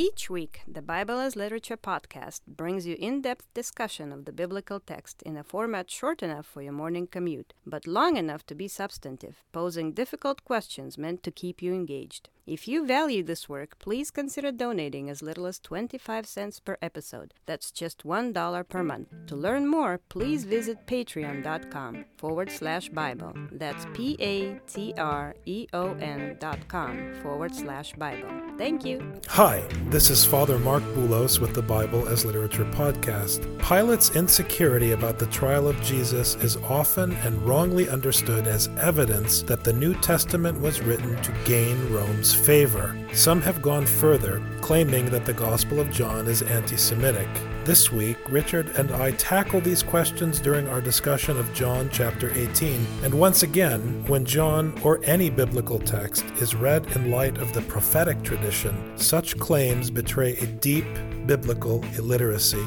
Each week, the Bible as Literature podcast brings you in depth discussion of the biblical text in a format short enough for your morning commute, but long enough to be substantive, posing difficult questions meant to keep you engaged. If you value this work, please consider donating as little as 25 cents per episode. That's just $1 per month. To learn more, please visit patreon.com forward slash Bible. That's P A T R E O N dot com forward slash Bible. Thank you. Hi, this is Father Marc Boulos with the Bible as Literature podcast. Pilate's insecurity about the trial of Jesus is often and wrongly understood as evidence that the New Testament was written to gain Rome's favor. Some have gone further, claiming that the Gospel of John is anti Semitic. This week, Richard and I tackle these questions during our discussion of John chapter 18. And once again, when John or any biblical text is read in light of the prophetic tradition, such claims betray a deep biblical illiteracy.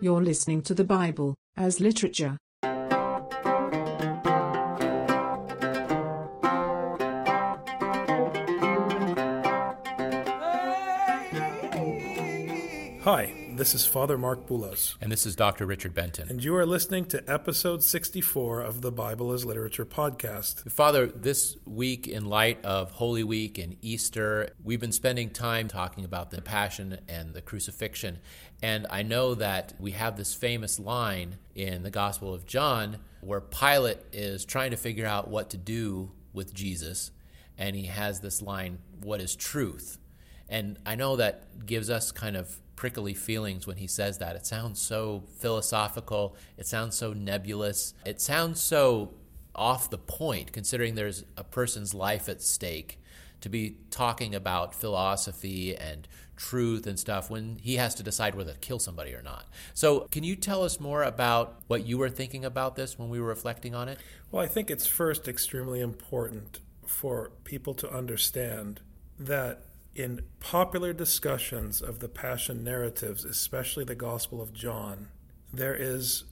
You're listening to the Bible as literature. This is Father Marc Boulos. And this is Dr. Richard Benton. And you are listening to episode 64 of the Bible as Literature podcast. Father, this week, in light of Holy Week and Easter, we've been spending time talking about the Passion and the crucifixion. And I know that we have this famous line in the Gospel of John where Pilate is trying to figure out what to do with Jesus. And he has this line, What is truth? And I know that gives us kind of prickly feelings when he says that. It sounds so philosophical, it sounds so nebulous, it sounds so off the point considering there's a person's life at stake to be talking about philosophy and truth and stuff when he has to decide whether to kill somebody or not. So, can you tell us more about what you were thinking about this when we were reflecting on it? Well, I think it's first extremely important for people to understand that in popular discussions of the Passion narratives, especially the Gospel of John, there is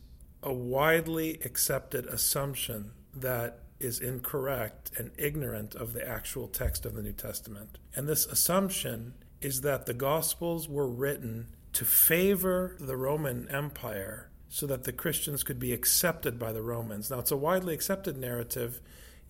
a widely accepted assumption that is incorrect and ignorant of the actual text of the New Testament. And this assumption is that the Gospels were written to favor the Roman Empire so that the Christians could be accepted by the Romans. Now, it's a widely accepted narrative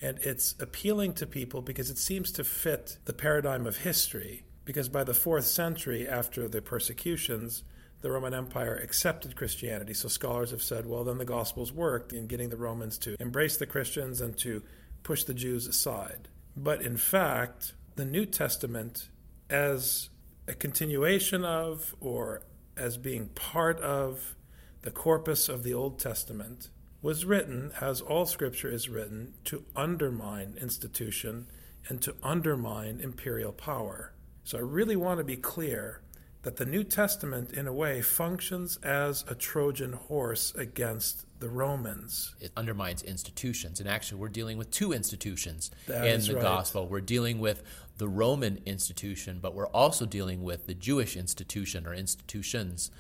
and it's appealing to people because it seems to fit the paradigm of history. Because by the fourth century, after the persecutions, the Roman Empire accepted Christianity. So scholars have said, well, then the Gospels worked in getting the Romans to embrace the Christians and to push the Jews aside. But in fact, the New Testament, as a continuation of or as being part of the corpus of the Old Testament, was written, as all scripture is written, to undermine institution and to undermine imperial power. So I really want to be clear that the New Testament, in a way, functions as a Trojan horse against the Romans. It undermines institutions. And actually, we're dealing with two institutions That in the right. gospel. We're dealing with the Roman institution, but we're also dealing with the Jewish institution or institutions.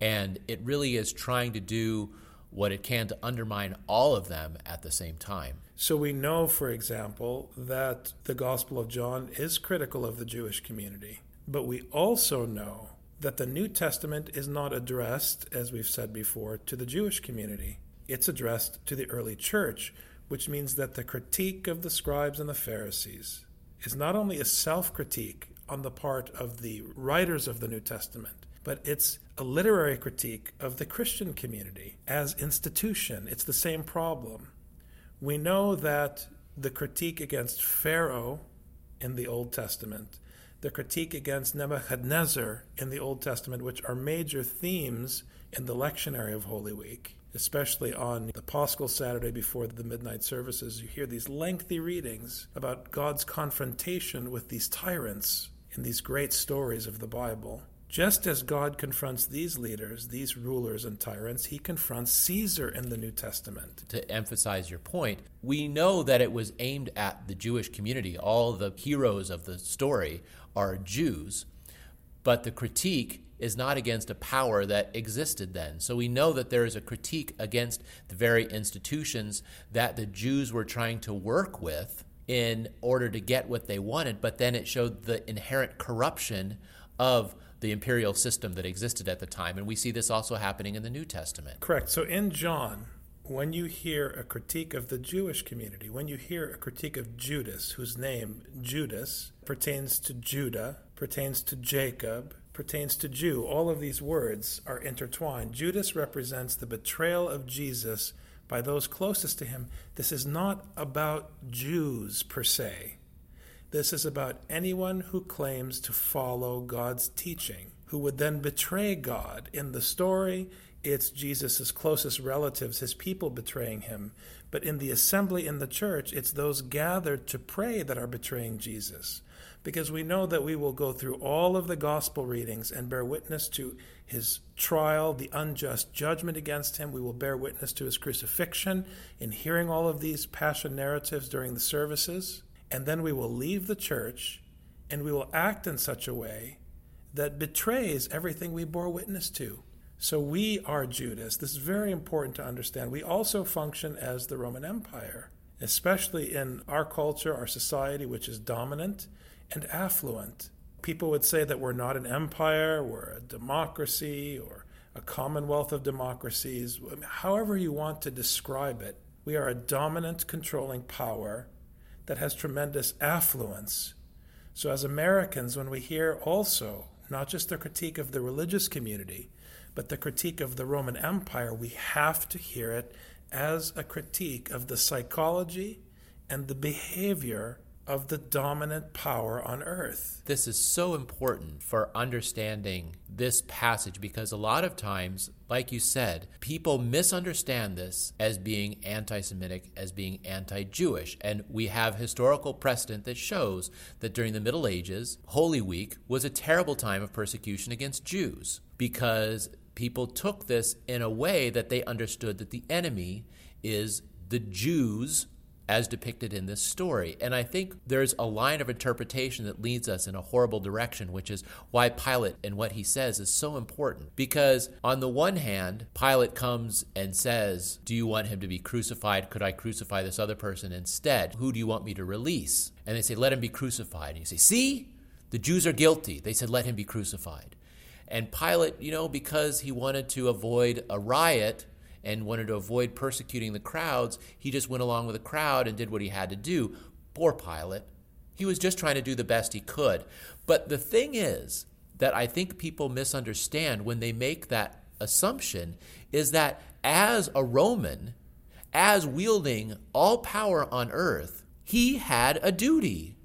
And it really is trying to do what it can to undermine all of them at the same time. So we know, for example, that the Gospel of John is critical of the Jewish community. But we also know that the New Testament is not addressed, as we've said before, to the Jewish community. It's addressed to the early church, which means that the critique of the scribes and the Pharisees is not only a self critique on the part of the writers of the New Testament, but it's a literary critique of the Christian community as institution. It's the same problem. We know that the critique against Pharaoh in the Old Testament, the critique against Nebuchadnezzar in the Old Testament, which are major themes in the lectionary of Holy Week, especially on the Paschal Saturday before the midnight services, you hear these lengthy readings about God's confrontation with these tyrants in these great stories of the Bible. Just as God confronts these leaders, these rulers and tyrants, he confronts Caesar in the New Testament. To emphasize your point, we know that it was aimed at the Jewish community. All the heroes of the story are Jews, but the critique is not against a power that existed then. So we know that there is a critique against the very institutions that the Jews were trying to work with in order to get what they wanted, but then it showed the inherent corruption of the imperial system that existed at the time. And we see this also happening in the New Testament. Correct. So in John, when you hear a critique of the Jewish community, when you hear a critique of Judas, whose name, Judas, pertains to Judah, pertains to Jacob, pertains to Jew, all of these words are intertwined. Judas represents the betrayal of Jesus by those closest to him. This is not about Jews per se. This is about anyone who claims to follow God's teaching, who would then betray God. In the story, it's Jesus' closest relatives, his people, betraying him. But in the assembly in the church, it's those gathered to pray that are betraying Jesus. Because we know that we will go through all of the gospel readings and bear witness to his trial, the unjust judgment against him. We will bear witness to his crucifixion in hearing all of these passion narratives during the services. And then we will leave the church and we will act in such a way that betrays everything we bore witness to. So we are Judas. This is very important to understand. We also function as the Roman Empire, especially in our culture, our society, which is dominant and affluent. People would say that we're not an empire, we're a democracy or a commonwealth of democracies. However, you want to describe it, we are a dominant, controlling power that has tremendous affluence. So, as Americans, when we hear also not just the critique of the religious community, but the critique of the Roman Empire, we have to hear it as a critique of the psychology and the behavior of the dominant power on earth. This is so important for understanding this passage because a lot of times, like you said, people misunderstand this as being anti Semitic, as being anti Jewish. And we have historical precedent that shows that during the Middle Ages, Holy Week was a terrible time of persecution against Jews because people took this in a way that they understood that the enemy is the Jews as depicted in this story. And I think there's a line of interpretation that leads us in a horrible direction, which is why Pilate and what he says is so important. Because on the one hand, Pilate comes and says, Do you want him to be crucified? Could I crucify this other person instead? Who do you want me to release? And they say, Let him be crucified. And you say, See, the Jews are guilty. They said, Let him be crucified. And Pilate, you know, because he wanted to avoid a riot, and wanted to avoid persecuting the crowds, he just went along with the crowd and did what he had to do. Poor Pilate. He was just trying to do the best he could. But the thing is that I think people misunderstand when they make that assumption is that as a Roman, as wielding all power on earth, he had a duty.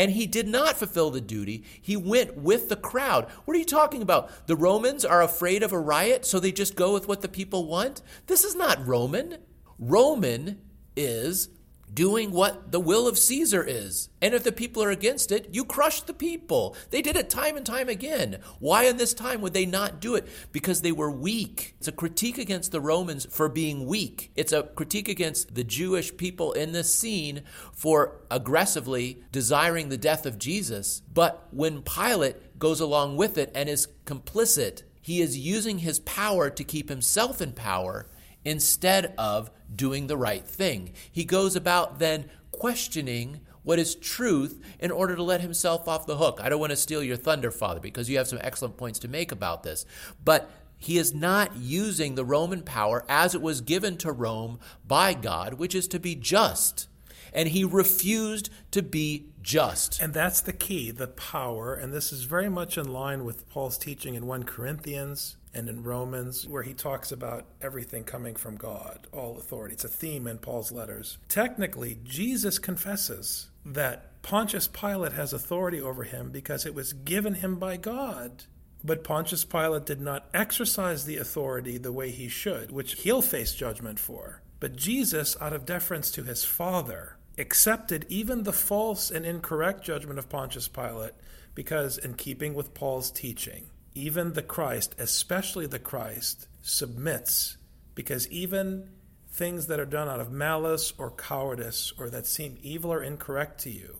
And he did not fulfill the duty. He went with the crowd. What are you talking about? The Romans are afraid of a riot, so they just go with what the people want? This is not Roman. Roman is doing what the will of Caesar is. And if the people are against it, you crush the people. They did it time and time again. Why in this time would they not do it? Because they were weak. It's a critique against the Romans for being weak. It's a critique against the Jewish people in this scene for aggressively desiring the death of Jesus. But when Pilate goes along with it and is complicit, he is using his power to keep himself in power instead of doing the right thing. He goes about then questioning what is truth in order to let himself off the hook. I don't want to steal your thunder, Father, because you have some excellent points to make about this. But he is not using the Roman power as it was given to Rome by God, which is to be just. And he refused to be just. And that's the key, the power. And this is very much in line with Paul's teaching in 1 Corinthians and in Romans, where he talks about everything coming from God, all authority. It's a theme in Paul's letters. Technically, Jesus confesses that Pontius Pilate has authority over him because it was given him by God. But Pontius Pilate did not exercise the authority the way he should, which he'll face judgment for. But Jesus, out of deference to his Father, accepted even the false and incorrect judgment of Pontius Pilate because, in keeping with Paul's teaching, even the Christ, especially the Christ, submits because even things that are done out of malice or cowardice or that seem evil or incorrect to you,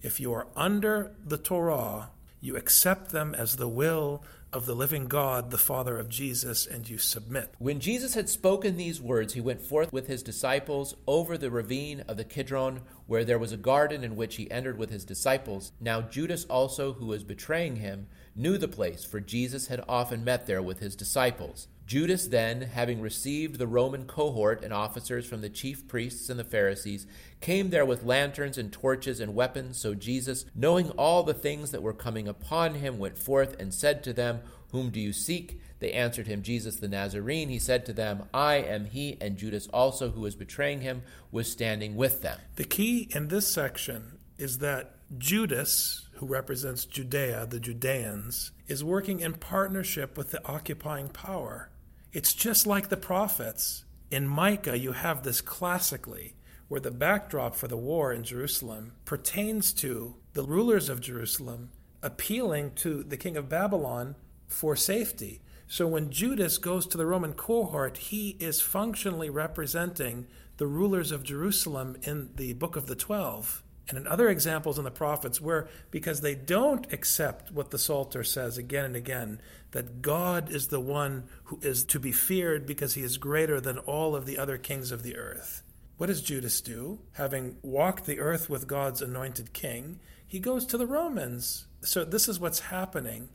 if you are under the Torah, You accept them as the will of the living God, the Father of Jesus, and you submit. When Jesus had spoken these words, he went forth with his disciples over the ravine of the Kidron, where there was a garden in which he entered with his disciples. Now Judas also, who was betraying him, knew the place, for Jesus had often met there with his disciples. Judas then, having received the Roman cohort and officers from the chief priests and the Pharisees, came there with lanterns and torches and weapons. So Jesus, knowing all the things that were coming upon him, went forth and said to them, Whom do you seek? They answered him, Jesus the Nazarene. He said to them, I am he. And Judas also, who was betraying him, was standing with them. The key in this section is that Judas, who represents Judea, the Judeans, is working in partnership with the occupying power. It's just like the prophets. In Micah, you have this classically, where the backdrop for the war in Jerusalem pertains to the rulers of Jerusalem appealing to the king of Babylon for safety. So when Judas goes to the Roman cohort, he is functionally representing the rulers of Jerusalem in the book of the Twelve. And in other examples in the prophets, where because they don't accept what the Psalter says again and again, that God is the one who is to be feared because he is greater than all of the other kings of the earth. What does Judas do? Having walked the earth with God's anointed king, he goes to the Romans. So this is what's happening.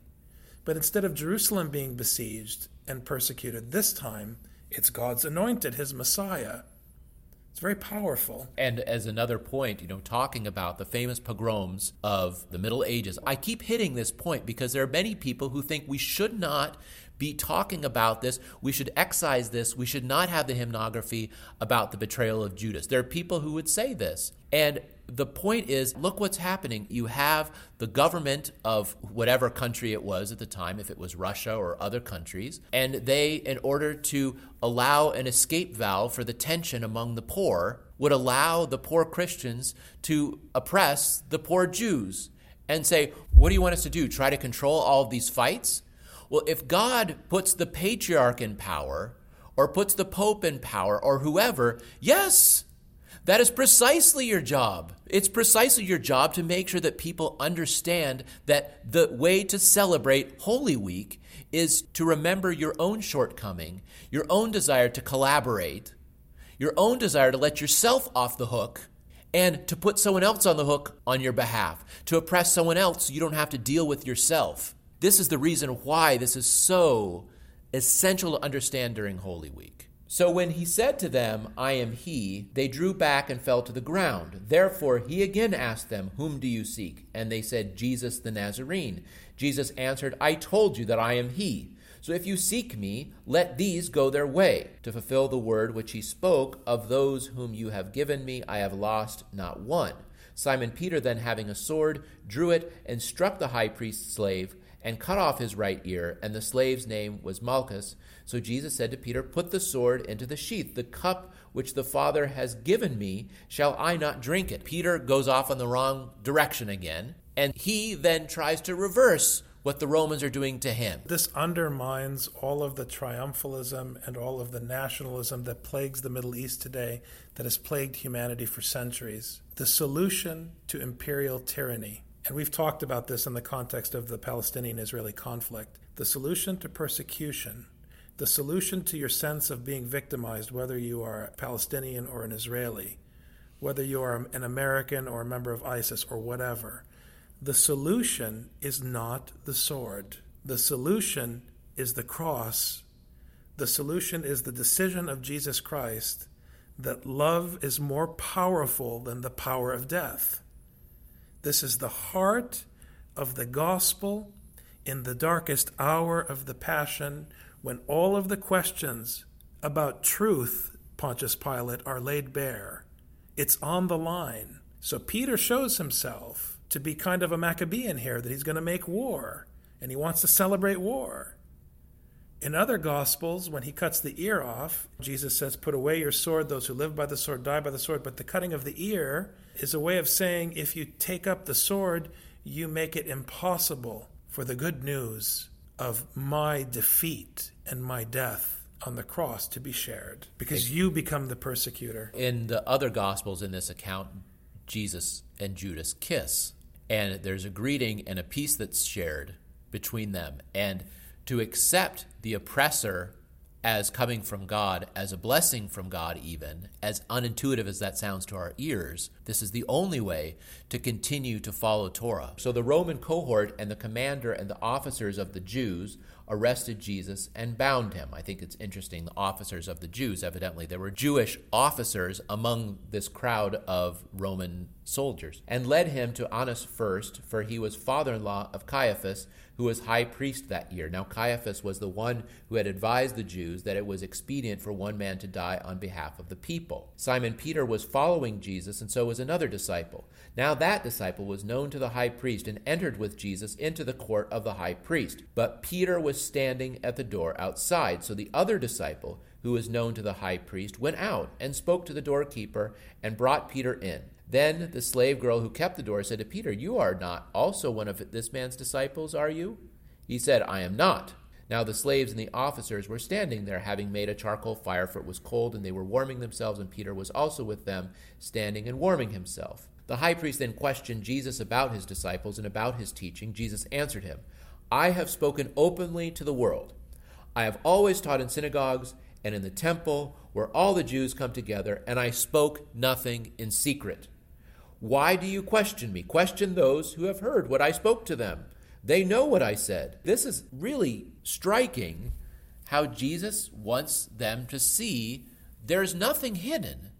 But instead of Jerusalem being besieged and persecuted this time, it's God's anointed, his Messiah. It's very powerful. And as another point, you know, talking about the famous pogroms of the Middle Ages, I keep hitting this point because there are many people who think we should not be talking about this. We should excise this. We should not have the hymnography about the betrayal of Judas. There are people who would say this. And the point is look what's happening. You have the government of whatever country it was at the time, if it was Russia or other countries, and they, in order to allow an escape valve for the tension among the poor, would allow the poor Christians to oppress the poor Jews and say, What do you want us to do? Try to control all of these fights? Well, if God puts the patriarch in power, or puts the Pope in power, or whoever, yes, that is precisely your job. It's precisely your job to make sure that people understand that the way to celebrate Holy Week is to remember your own shortcoming, your own desire to collaborate, your own desire to let yourself off the hook, and to put someone else on the hook on your behalf, to oppress someone else so you don't have to deal with yourself. This is the reason why this is so essential to understand during Holy Week. So when he said to them, I am he, they drew back and fell to the ground. Therefore he again asked them, Whom do you seek? And they said, Jesus the Nazarene. Jesus answered, I told you that I am he. So if you seek me, let these go their way, to fulfill the word which he spoke, Of those whom you have given me, I have lost not one. Simon Peter, then having a sword, drew it and struck the high priest's slave and cut off his right ear, and the slave's name was Malchus. So Jesus said to Peter, Put the sword into the sheath. The cup which the Father has given me, shall I not drink it? Peter goes off in the wrong direction again, and he then tries to reverse what the Romans are doing to him. This undermines all of the triumphalism and all of the nationalism that plagues the Middle East today, that has plagued humanity for centuries. The solution to imperial tyranny and we've talked about this in the context of the Palestinian Israeli conflict. The solution to persecution, the solution to your sense of being victimized, whether you are a Palestinian or an Israeli, whether you are an American or a member of ISIS or whatever, the solution is not the sword. The solution is the cross. The solution is the decision of Jesus Christ that love is more powerful than the power of death. This is the heart of the gospel in the darkest hour of the Passion when all of the questions about truth, Pontius Pilate, are laid bare. It's on the line. So Peter shows himself to be kind of a Maccabean here, that he's going to make war, and he wants to celebrate war. In other Gospels, when he cuts the ear off, Jesus says, Put away your sword. Those who live by the sword die by the sword. But the cutting of the ear is a way of saying if you take up the sword, you make it impossible for the good news of my defeat and my death on the cross to be shared because you become the persecutor. In the other Gospels in this account, Jesus and Judas kiss. and there's a greeting and a peace that's shared between them. And to accept the oppressor as coming from God, as a blessing from God, even, as unintuitive as that sounds to our ears, this is the only way to continue to follow Torah. So the Roman cohort and the commander and the officers of the Jews arrested Jesus and bound him. I think it's interesting. The officers of the Jews, evidently, there were Jewish officers among this crowd of Roman soldiers, and led him to Annas first, for he was father in law of Caiaphas, who was high priest that year. Now, Caiaphas was the one who had advised the Jews that it was expedient for one man to die on behalf of the people. Simon Peter was following Jesus, and so was another disciple. Now, that disciple was known to the high priest and entered with Jesus into the court of the high priest. But Peter was standing at the door outside. So the other disciple, who was known to the high priest, went out and spoke to the doorkeeper and brought Peter in. Then the slave girl who kept the door said to Peter, You are not also one of this man's disciples, are you? He said, I am not. Now the slaves and the officers were standing there, having made a charcoal fire, for it was cold, and they were warming themselves, and Peter was also with them, standing and warming himself. The high priest then questioned Jesus about his disciples and about his teaching. Jesus answered him, I have spoken openly to the world. I have always taught in synagogues and in the temple where all the Jews come together, and I spoke nothing in secret. Why do you question me? Question those who have heard what I spoke to them. They know what I said. This is really striking how Jesus wants them to see there's nothing hidden.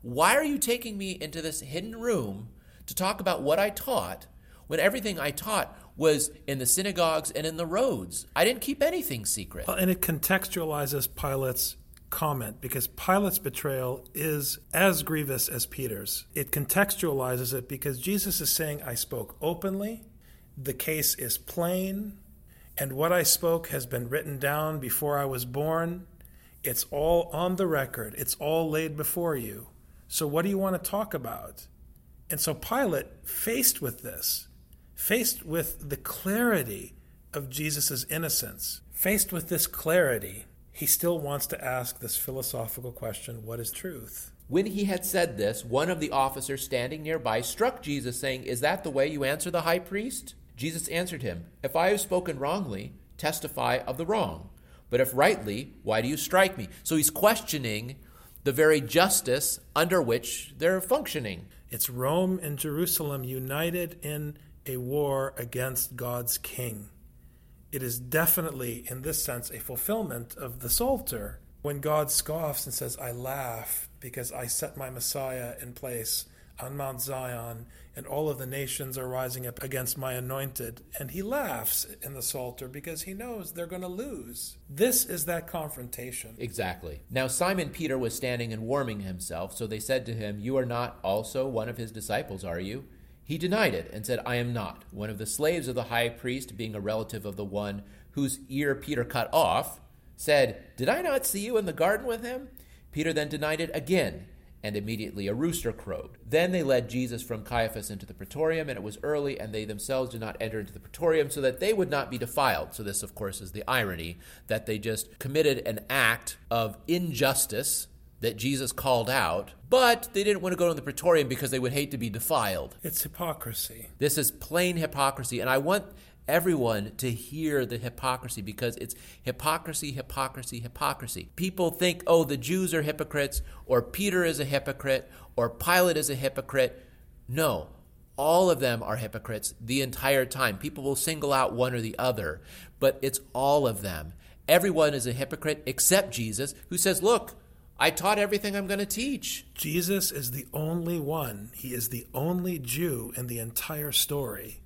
Why are you taking me into this hidden room to talk about what I taught when everything I taught was in the synagogues and in the roads? I didn't keep anything secret. Well, and it contextualizes Pilate's comment because Pilate's betrayal is as grievous as Peter's. It contextualizes it because Jesus is saying, I spoke openly, the case is plain, and what I spoke has been written down before I was born. It's all on the record, it's all laid before you. So, what do you want to talk about? And so, Pilate, faced with this, faced with the clarity of Jesus' innocence, faced with this clarity, he still wants to ask this philosophical question what is truth? When he had said this, one of the officers standing nearby struck Jesus, saying, Is that the way you answer the high priest? Jesus answered him, If I have spoken wrongly, testify of the wrong. But if rightly, why do you strike me? So he's questioning the very justice under which they're functioning. It's Rome and Jerusalem united in a war against God's king it is definitely, in this sense, a fulfillment of the Psalter. When God scoffs and says, I laugh because I set my Messiah in place on Mount Zion, and all of the nations are rising up against my anointed. And he laughs in the Psalter because he knows they're going to lose. This is that confrontation. Exactly. Now, Simon Peter was standing and warming himself, so they said to him, You are not also one of his disciples, are you? He denied it and said, I am not. One of the slaves of the high priest, being a relative of the one whose ear Peter cut off, said, Did I not see you in the garden with him? Peter then denied it again, and immediately a rooster crowed. Then they led Jesus from Caiaphas into the praetorium, and it was early, and they themselves did not enter into the praetorium, so that they would not be defiled. So, this, of course, is the irony that they just committed an act of injustice that Jesus called out, but they didn't want to go to the praetorium because they would hate to be defiled. It's hypocrisy. This is plain hypocrisy, and I want everyone to hear the hypocrisy because it's hypocrisy, hypocrisy, hypocrisy. People think, oh, the Jews are hypocrites, or Peter is a hypocrite, or Pilate is a hypocrite. No, all of them are hypocrites the entire time. People will single out one or the other, but it's all of them. Everyone is a hypocrite except Jesus, who says, look, I taught everything I'm going to teach. Jesus is the only one, he is the only Jew in the entire story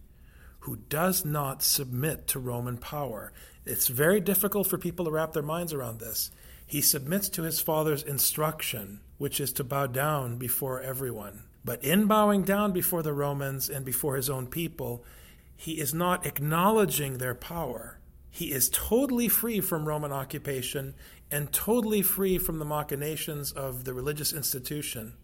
who does not submit to Roman power. It's very difficult for people to wrap their minds around this. He submits to his father's instruction, which is to bow down before everyone. But in bowing down before the Romans and before his own people, he is not acknowledging their power. He is totally free from Roman occupation and totally free from the machinations of the religious institution.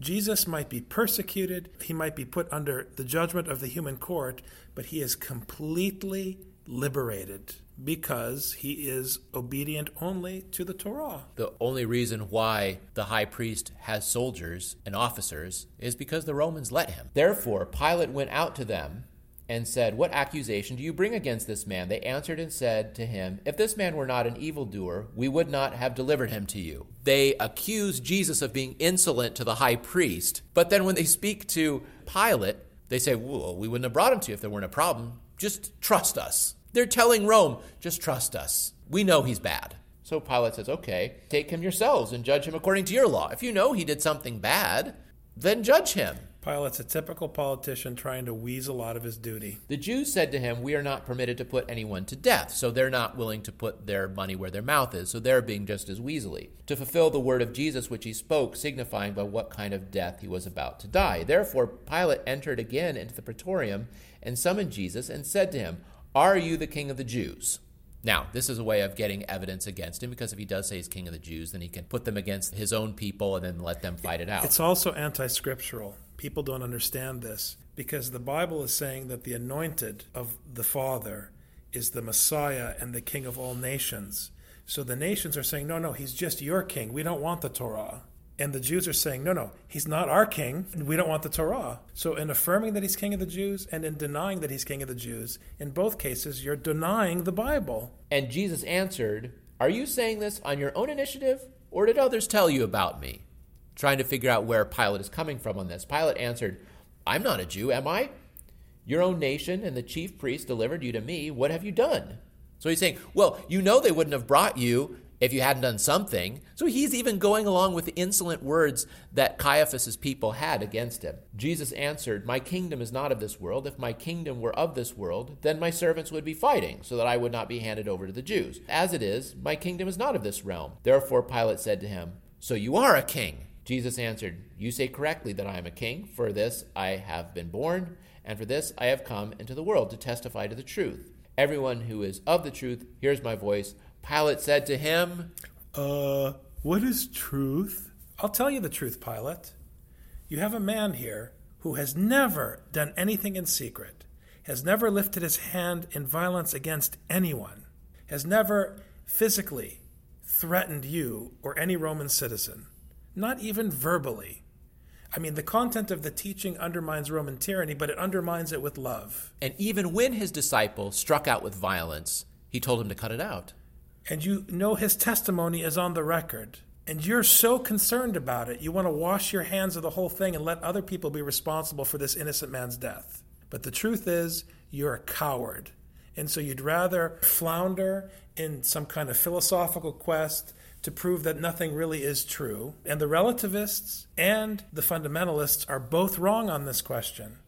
Jesus might be persecuted, he might be put under the judgment of the human court, but he is completely liberated because he is obedient only to the Torah. The only reason why the high priest has soldiers and officers is because the Romans let him. Therefore, Pilate went out to them and said, What accusation do you bring against this man? They answered and said to him, If this man were not an evildoer, we would not have delivered him to you. They accuse Jesus of being insolent to the high priest, but then when they speak to Pilate, they say, Well, we wouldn't have brought him to you if there weren't a problem. Just trust us. They're telling Rome, just trust us. We know he's bad. So Pilate says, okay, take him yourselves and judge him according to your law. If you know he did something bad, then judge him. Pilate's a typical politician trying to weasel out of his duty. The Jews said to him, We are not permitted to put anyone to death. So they're not willing to put their money where their mouth is. So they're being just as weaselly. To fulfill the word of Jesus which he spoke, signifying by what kind of death he was about to die. Therefore, Pilate entered again into the praetorium and summoned Jesus and said to him, are you the king of the Jews? Now, this is a way of getting evidence against him because if he does say he's king of the Jews, then he can put them against his own people and then let them fight it out. It's also anti scriptural. People don't understand this because the Bible is saying that the anointed of the Father is the Messiah and the king of all nations. So the nations are saying, no, no, he's just your king. We don't want the Torah. And the Jews are saying, no, no, he's not our king. We don't want the Torah. So, in affirming that he's king of the Jews and in denying that he's king of the Jews, in both cases, you're denying the Bible. And Jesus answered, Are you saying this on your own initiative, or did others tell you about me? Trying to figure out where Pilate is coming from on this. Pilate answered, I'm not a Jew, am I? Your own nation and the chief priests delivered you to me. What have you done? So he's saying, Well, you know they wouldn't have brought you if you hadn't done something. So he's even going along with the insolent words that Caiaphas's people had against him. Jesus answered, My kingdom is not of this world. If my kingdom were of this world, then my servants would be fighting, so that I would not be handed over to the Jews. As it is, my kingdom is not of this realm. Therefore Pilate said to him, So you are a king. Jesus answered, You say correctly that I am a king. For this I have been born, and for this I have come into the world to testify to the truth. Everyone who is of the truth hears my voice. Pilate said to him, Uh, what is truth? I'll tell you the truth, Pilate. You have a man here who has never done anything in secret, has never lifted his hand in violence against anyone, has never physically threatened you or any Roman citizen, not even verbally. I mean, the content of the teaching undermines Roman tyranny, but it undermines it with love. And even when his disciple struck out with violence, he told him to cut it out and you know his testimony is on the record, and you're so concerned about it, you want to wash your hands of the whole thing and let other people be responsible for this innocent man's death. But the truth is, you're a coward. And so you'd rather flounder in some kind of philosophical quest to prove that nothing really is true. And the relativists and the fundamentalists are both wrong on this question.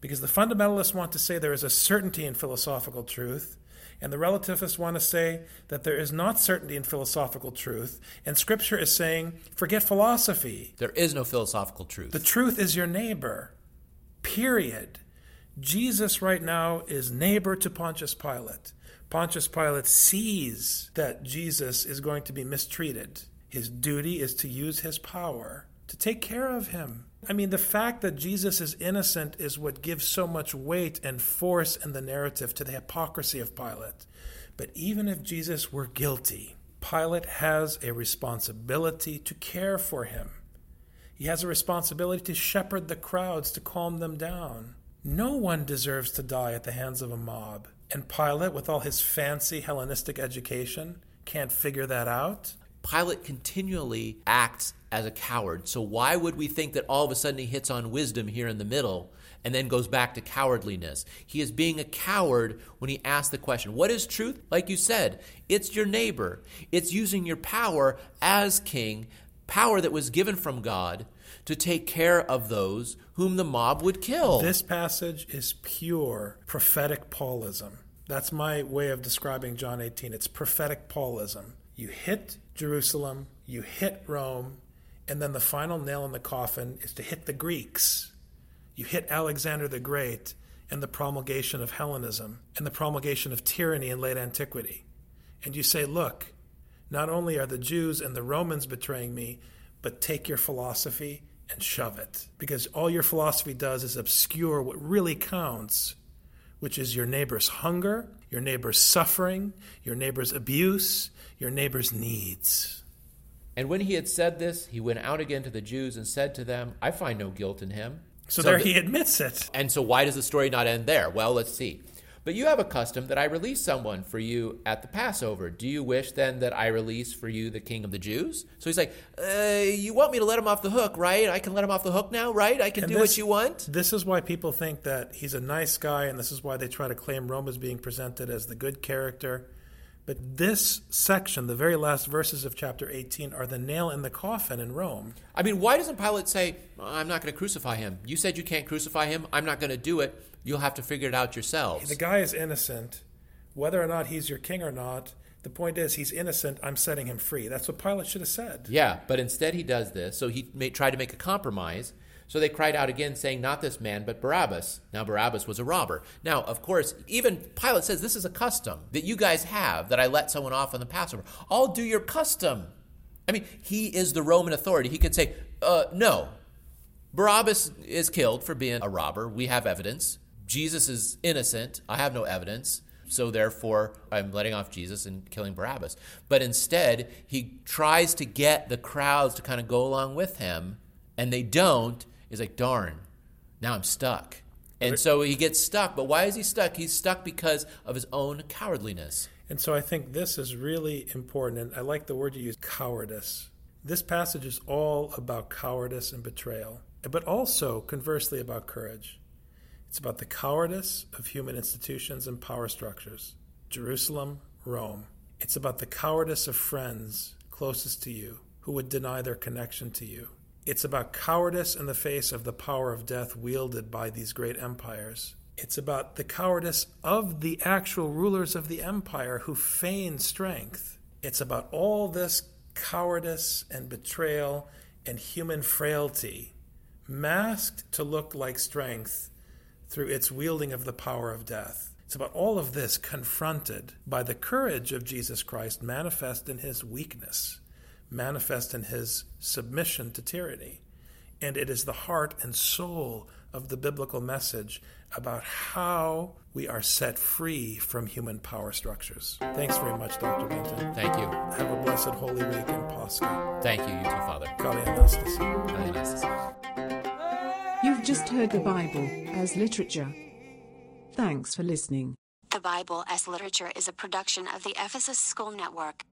Because the fundamentalists want to say there is a certainty in philosophical truth, and the relativists want to say that there is not certainty in philosophical truth. And Scripture is saying, forget philosophy. There is no philosophical truth. The truth is your neighbor. Period. Jesus right now is neighbor to Pontius Pilate. Pontius Pilate sees that Jesus is going to be mistreated. His duty is to use his power to take care of him. I mean, the fact that Jesus is innocent is what gives so much weight and force in the narrative to the hypocrisy of Pilate. But even if Jesus were guilty, Pilate has a responsibility to care for him. He has a responsibility to shepherd the crowds, to calm them down. No one deserves to die at the hands of a mob. And Pilate, with all his fancy Hellenistic education, can't figure that out. Pilate continually acts as a coward. So why would we think that all of a sudden he hits on wisdom here in the middle and then goes back to cowardliness? He is being a coward when he asks the question, What is truth? Like you said, it's your neighbor. It's using your power as king, power that was given from God to take care of those whom the mob would kill. This passage is pure prophetic Paulism. That's my way of describing John 18. It's prophetic Paulism. You hit Jerusalem, you hit Rome, and then the final nail in the coffin is to hit the Greeks. You hit Alexander the Great and the promulgation of Hellenism and the promulgation of tyranny in late antiquity. And you say, look, not only are the Jews and the Romans betraying me, but take your philosophy and shove it. Because all your philosophy does is obscure what really counts, which is your neighbor's hunger, your neighbor's suffering, your neighbor's abuse, your neighbor's needs. And when he had said this, he went out again to the Jews and said to them, I find no guilt in him. So, there th- he admits it. And so why does the story not end there? Well, let's see. But you have a custom that I release someone for you at the Passover. Do you wish then that I release for you the king of the Jews? So he's like, uh, You want me to let him off the hook, right? I can let him off the hook now, right? I can And do this- what you want? This is why people think that he's a nice guy, and this is why they try to claim Rome as being presented as the good character. But this section, the very last verses of chapter 18, are the nail in the coffin in Rome. I mean, why doesn't Pilate say, I'm not going to crucify him? You said you can't crucify him. I'm not going to do it. You'll have to figure it out yourselves. The guy is innocent. Whether or not he's your king or not, the point is he's innocent. I'm setting him free. That's what Pilate should have said. Yeah, but instead he does this. So he made, tried to make a compromise. So they cried out again, saying, Not this man, but Barabbas. Now, Barabbas was a robber. Now, of course, even Pilate says this is a custom that you guys have that I let someone off on the Passover. I'll do your custom. I mean, he is the Roman authority. He could say, uh, No, Barabbas is killed for being a robber. We have evidence. Jesus is innocent. I have no evidence. So therefore, I'm letting off Jesus and killing Barabbas. But instead, he tries to get the crowds to kind of go along with him, and they don't. He's like, darn, now I'm stuck. And so he gets stuck. But why is he stuck? He's stuck because of his own cowardliness. And so I think this is really important. And I like the word you use cowardice. This passage is all about cowardice and betrayal, but also, conversely, about courage. It's about the cowardice of human institutions and power structures Jerusalem, Rome. It's about the cowardice of friends closest to you who would deny their connection to you. It's about cowardice in the face of the power of death wielded by these great empires. It's about the cowardice of the actual rulers of the empire who feign strength. It's about all this cowardice and betrayal and human frailty masked to look like strength through its wielding of the power of death. It's about all of this confronted by the courage of Jesus Christ manifest in his weakness, manifest in his submission to tyranny. And it is the heart and soul of the biblical message about how we are set free from human power structures. Thanks very much, Dr. Benton. Thank you. Have a blessed Holy Week in Pascha. Thank you, you too, Father. Kali Anastas. You've just heard the Bible as literature. Thanks for listening. The Bible as Literature is a production of the Ephesus School Network.